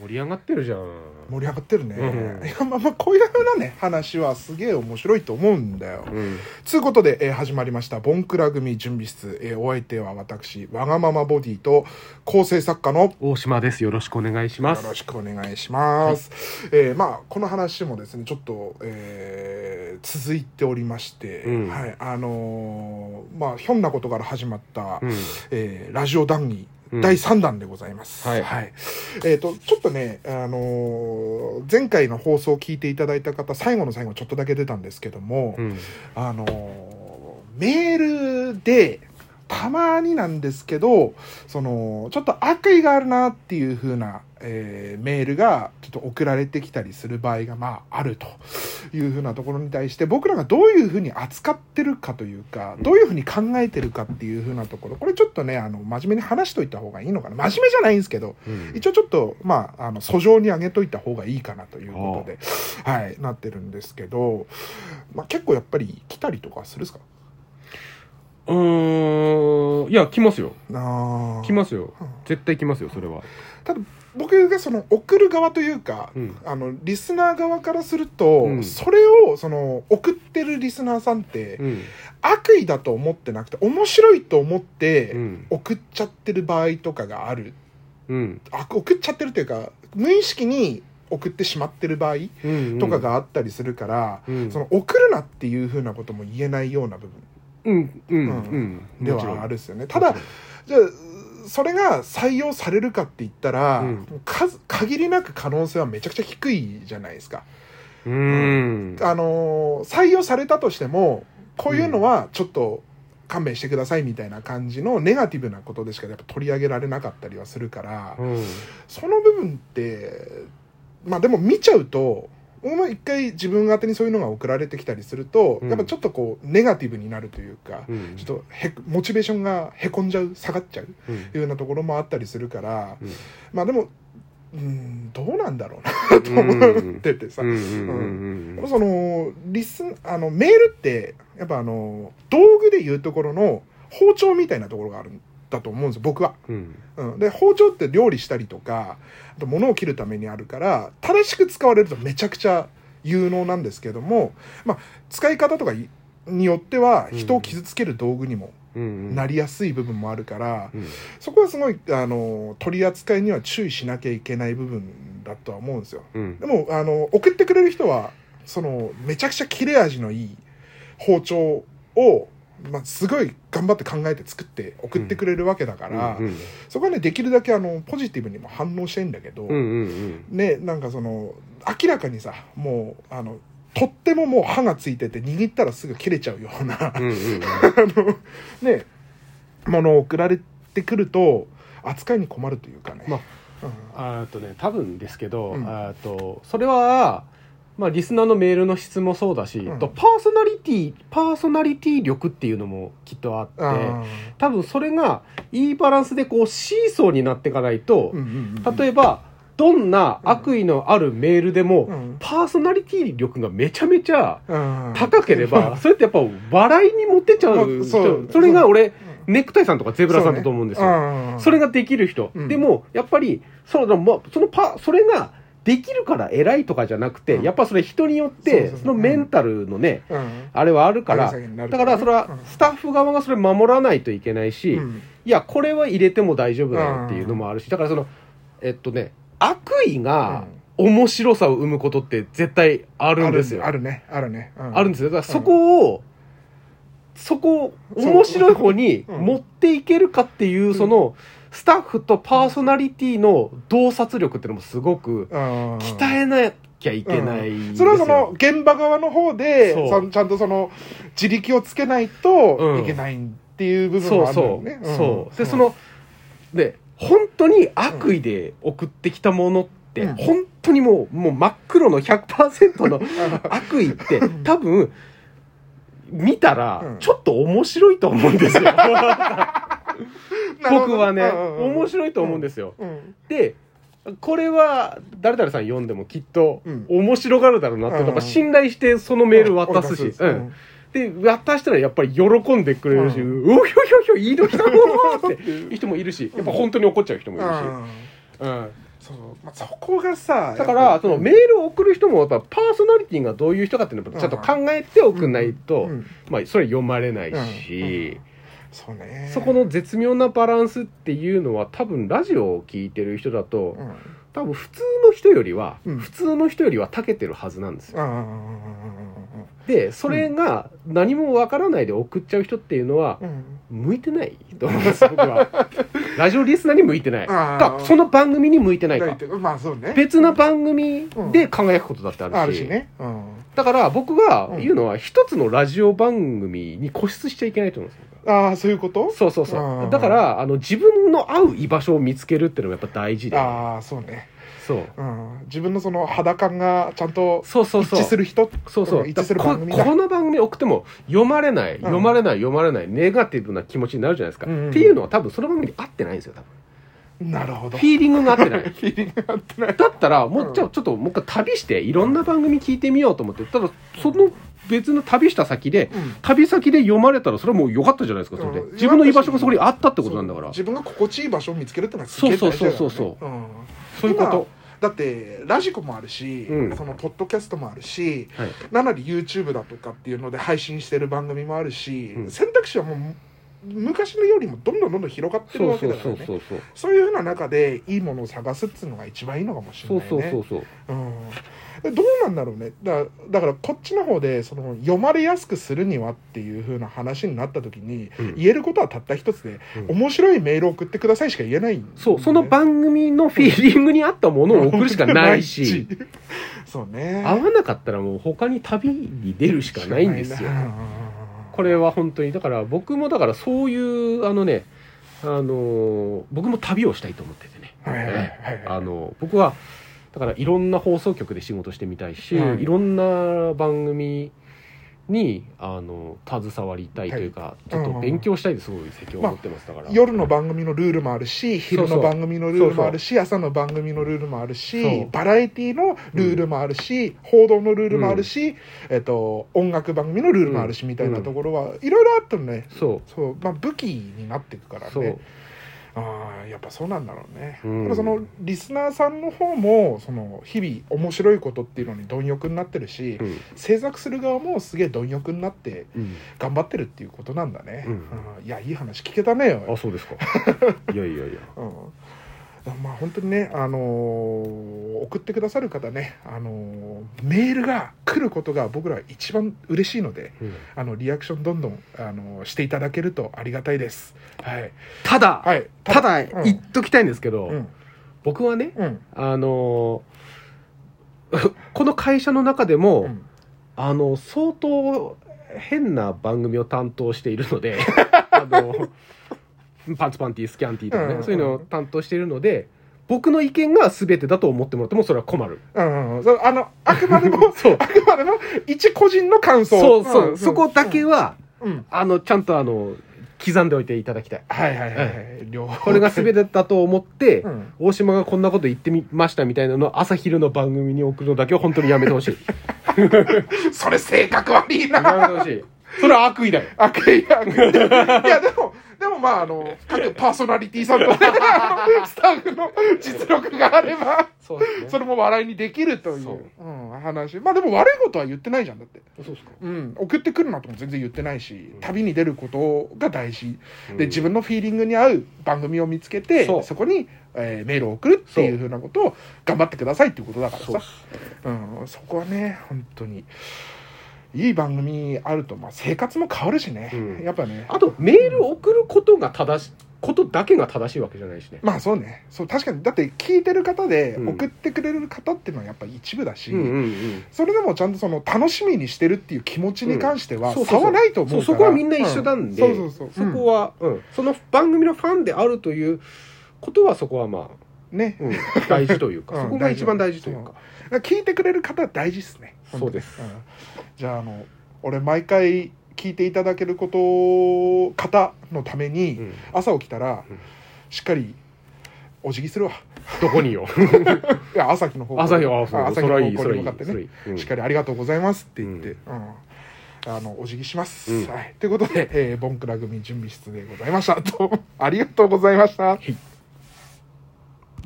盛り上がってるじゃん。盛り上がってるね、うん。いやまあまあこういうふうなね話はすげえ面白いと思うんだよ、うん。つうことで、えー始まりました「ボンクラ組準備室」えーお相手は私わがままボディと構成作家の大島です。よろしくお願いします。よろしくお願いします。えーまあこの話もですねちょっと、えー続いておりまして、うん。はい。あのーまあひょんなことから始まった、うん。えーラジオ談義うん第3弾でございます。はい。えっ、とちょっとねあのー前回の放送を聞いていただいた方最後の最後ちょっとだけ出たんですけども、うん。あのーメールでたまになんですけどそのちょっと悪意があるなっていう風な、えーメールがちょっと送られてきたりする場合がまああるという風なところに対して僕らがどういう風に扱ってるかというかどういう風に考えてるかっていう風なところこれちょっとねあの真面目に話しといた方がいいのかな。真面目じゃないんですけどうん。一応ちょっとまああの訴状に上げといた方がいいかなということで、はい、なってるんですけど、まあ、結構やっぱり来たりとかするんですか？うーんいや来ますよ。来ますよ。うん。絶対来ますよそれは。ただ僕がその送る側というか、うん。あのリスナー側からすると、うん。それをその送ってるリスナーさんって、うん。悪意だと思ってなくて面白いと思ってうん。送っちゃってる場合とかがある。うん。あ送っちゃってるというか無意識に送ってしまってる場合うんとかがあったりするから、うん。その送るなっていうふうなことも言えないような部うんうんううん分ではあるですよね。ただじゃあそれが採用されるかって言ったら、うん。数限りなく可能性はめちゃくちゃ低いじゃないですか。うん。あのー採用されたとしてもこういうのはちょっと勘弁してくださいみたいな感じのネガティブなことでしかやっぱ取り上げられなかったりはするから、うん。その部分ってまあでも見ちゃうと僕も一回自分宛てにそういうのが送られてきたりすると、うん。やっぱちょっとこうネガティブになるというか、うん。ちょっとへモチベーションがへこんじゃう下がっちゃううんいうようなところもあったりするから、うん。まあでもうんどうなんだろうなと思っててさ、そのリスンあのメールってやっぱあの道具でいうところの包丁みたいなところがあるんだと思うんですよ僕は。うん。うん、で包丁って料理したりとかあと物を切るためにあるから正しく使われるとめちゃくちゃ有能なんですけども、まあ、使い方とかいによっては人を傷つける道具にもうん。なりやすい部分もあるから、うん。そこはすごいあの取り扱いには注意しなきゃいけない部分だとは思うんですよ。うん。でもあの送ってくれる人はそのめちゃくちゃ切れ味のいい包丁を、まあ、すごい頑張って考えて作って送ってくれるわけだから、うんそこはねできるだけあのポジティブにも反応したいんだけど、うんうんねなんかその明らかにさもうあのとってももう刃がついてて握ったらすぐ切れちゃうような、うんうんうん。あのねものを送られてくると扱いに困るというかね。まあうん。あとね多分ですけど、うん。あとそれはまあリスナーのメールの質もそうだし、うん。とパーソナリティパーソナリティ力っていうのもきっとあってあ多分それがいいバランスでこうシーソーになっていかないと例えばどんな悪意のあるメールでも、うん。パーソナリティ力がめちゃめちゃうん。高ければ、それってやっぱ笑いに持ってっちゃうまあそそれが俺、うん。ネクタイさんとかゼブラさんだと思うんですよ。よそれができる人、うん。でもやっぱりそのまそのパそれができるから偉いとかじゃなくて、うん。やっぱそれ人によっそうてそうそう。そのメンタルのね、うん。あれはあるから上げ下げになるだからそれはうん。スタッフ側がそれ守らないといけないし、うん。いやこれは入れても大丈夫だよっていうのもあるしだからそのえっとね悪意が面白さを生むことって絶対あるんですよ。あるね。あるね。うあるんですよ。だからそこを、そこを面白い方にう。ん。持っていけるかっていう、その、スタッフとパーソナリティの洞察力っていうのもすごくうん。鍛えなきゃいけないん。ですよ。それはその現場側の方でちゃんとその自力をつけないとうん。いけないっていう部分そうもあるよそう、ね。そう。で、ん。その、で、本当に悪意で送ってきたものって、うん。本当にもう、もう真っ黒の100%の 悪意って、多分、見たらうん、ちょっと面白いと思うんですよ。僕はね、面い白いと思うんですよ。うん。で、これは誰々さん読んでもきっとうん。面白がるだろうなっていうん。が信頼してそのメール渡すし、ううんん。で、渡したらやっぱり喜んでくれるし、ううおひょひょひょ、いいの来たのーって人もいるし、やっぱ本当に怒っちゃう人もいるし。うん。そう、まあ、そこがさだから、そのメールを送る人も、やっぱパーソナリティがどういう人かっていうのをちゃんと考えて送んないと、うんまあ、それ読まれないし、うんそうね。そこの絶妙なバランスっていうのは、多分ラジオを聞いてる人だと、うん。多分普通の人よりは、うん。普通の人よりは長けてるはずなんですよ。うんうんうんうんで、それが何もわからないで送っちゃう人っていうのは、うん。うん向いてないと思うんです、僕は。ラジオリスナーに向いてない。か、その番組に向いてないか。うんまあそうね。別な番組で輝くことだってあるし。あるしね。うんだから僕が言うのは、一つのラジオ番組に固執しちゃいけないと思うんですよ。ああそういうこと？そうそうそう。だから、あの、自分の合う居場所を見つけるっていうのがやっぱ大事で。ああそうねそう。うん自分のその肌感がちゃんと一。致する人？そうそう。一致するこ番組だこの番組送っても読まれない、読まれない、読まれない、ネガティブな気持ちになるじゃないですか。うんうんっていうのは多分その番組に合ってないんですよ、多分。なるほど。フィーリングが合ってない。フィーリングが合ってない。だったら、もうんう、じゃあちょっともう一回旅して、いろんな番組聞いてみようと思って、ただ、その別の旅した先で、うん。旅先で読まれたら、それはもう良かったじゃないですか、それで。うん。自分の居場所がそこにあったってことなんだから。自分が心地いい場所を見つけるってのはすげえ大事だからね。そうそうそう。そううん。そういうこと。だってラジコもあるし、うん。そのポッドキャストもあるしはい。ななり YouTube だとかっていうので配信してる番組もあるし、うん。選択肢はもう昔のよりもどんどんどんどん広がってるそうわけそうだからね。そうそうそう。そういうふうな中でいいものを探すっていうのが一番いいのかもしれそうないね。そうそうそう。う。ん。でどうなんだろうね。だだからこっちの方でその読まれやすくするにはっていう風な話になった時に、うん。言えることはたった一つで、うん。面白いメールを送ってくださいしか言えないね、そう、その番組のフィーリングに合ったものを送るしかないし、そうね。合わなかったらもう他に旅に出るしかないんですよ。これは本当にだから僕もだからそういうあのねあの僕も旅をしたいと思っててね、はいはいはいはい。ええあの僕はだからいろんな放送局で仕事してみたいし、はい。い、ろんな番組にあの携わりたいというか、はい。ちょっと勉強したいですごい責任を持ってますだから、夜の番組のルールもあるし昼の番組のルールもあるし朝の番組のルールもあるしバラエティのルールもあるし、報道のルールもあるし、えっと、音楽番組のルールもあるし、みたいなところはいろいろあってもね。そう。そう、まあ、武器になっていくからねああやっぱそうなんだろうね、うん。そのリスナーさんの方もその日々面白いことっていうのに貪欲になってるし、うん。制作する側もすげえ貪欲になってうん。頑張ってるっていうことなんだね、うん。うん。いやいい話聞けたねあそうですか。いやいやいや。うん。まあ本当にね、あのー送ってくださる方ね、あのーメールが来ることが僕らは一番嬉しいのでうん。あのリアクションどんどん、あのーしていただけるとありがたいです。はい、ただ、はい、ただうん。言っときたいんですけど、うん。僕はねうん。あの この会社の中でも、うん。あの相当変な番組を担当しているので あのパンツパンティスキャンティーとかね、うん。そういうのを担当しているので僕の意見が全てだと思ってもらってもそれは困る。うんうん、そうあのあくまでも そう。あくまでも一個人の感想。そうそう、んそこだけは、うん。あのちゃんとあの刻んでおいていただきたい。はいはいはい、はい、両方。これが全てだと思って、うん。大島がこんなこと言ってみましたみたいなのを朝昼の番組に送るのだけは本当にやめてほしい。それ性格悪いな。やめてほしいそれは悪意だよ。悪意悪意いやでもでもまああの各パーソナリティさんとねスタッフの実力があればそね。それも笑いにできるというそう。うん、話。まあでも悪いことは言ってないじゃんだって、そうですかう。ん、送ってくるなとも全然言ってないし旅に出ることが大事。うん。で自分のフィーリングに合う番組を見つけてそう。そこに、えーメールを送るっていうふうなことを頑張ってくださいっていうことだからそうさうん、そこはね本当にいい番組あると、まあ、生活も変わるしね、うん。やっぱね。あとメールを送ることが正しことだけが正しいわけじゃないしね。まあそうね。そう確かに。だって聞いてる方でうん。送ってくれる方っていうのはやっぱ一部だし、うんうんうん。それでもちゃんとその楽しみにしてるっていう気持ちに関してはそうそうそう差はないと思うから。そうそこはみんな一緒なんで。うそうそうそう。そこは、うん。その番組のファンであるということはそこはまあ、うんね。うん、大事というか、うん。そこが一番大事というか。聞いてくれる方は大事ですねそうです。ん。じゃああの俺毎回聞いていただけること方のために、うん。朝起きたら、うん。しっかりお辞儀するわ。どこによ？いや朝日の方朝日は朝日の方向に向かってね。うん。しっかりありがとうございますって言って、うん。あのお辞儀します、うん。はい、ということで、えーボンクラ組準備室でございました。ありがとうございました。はい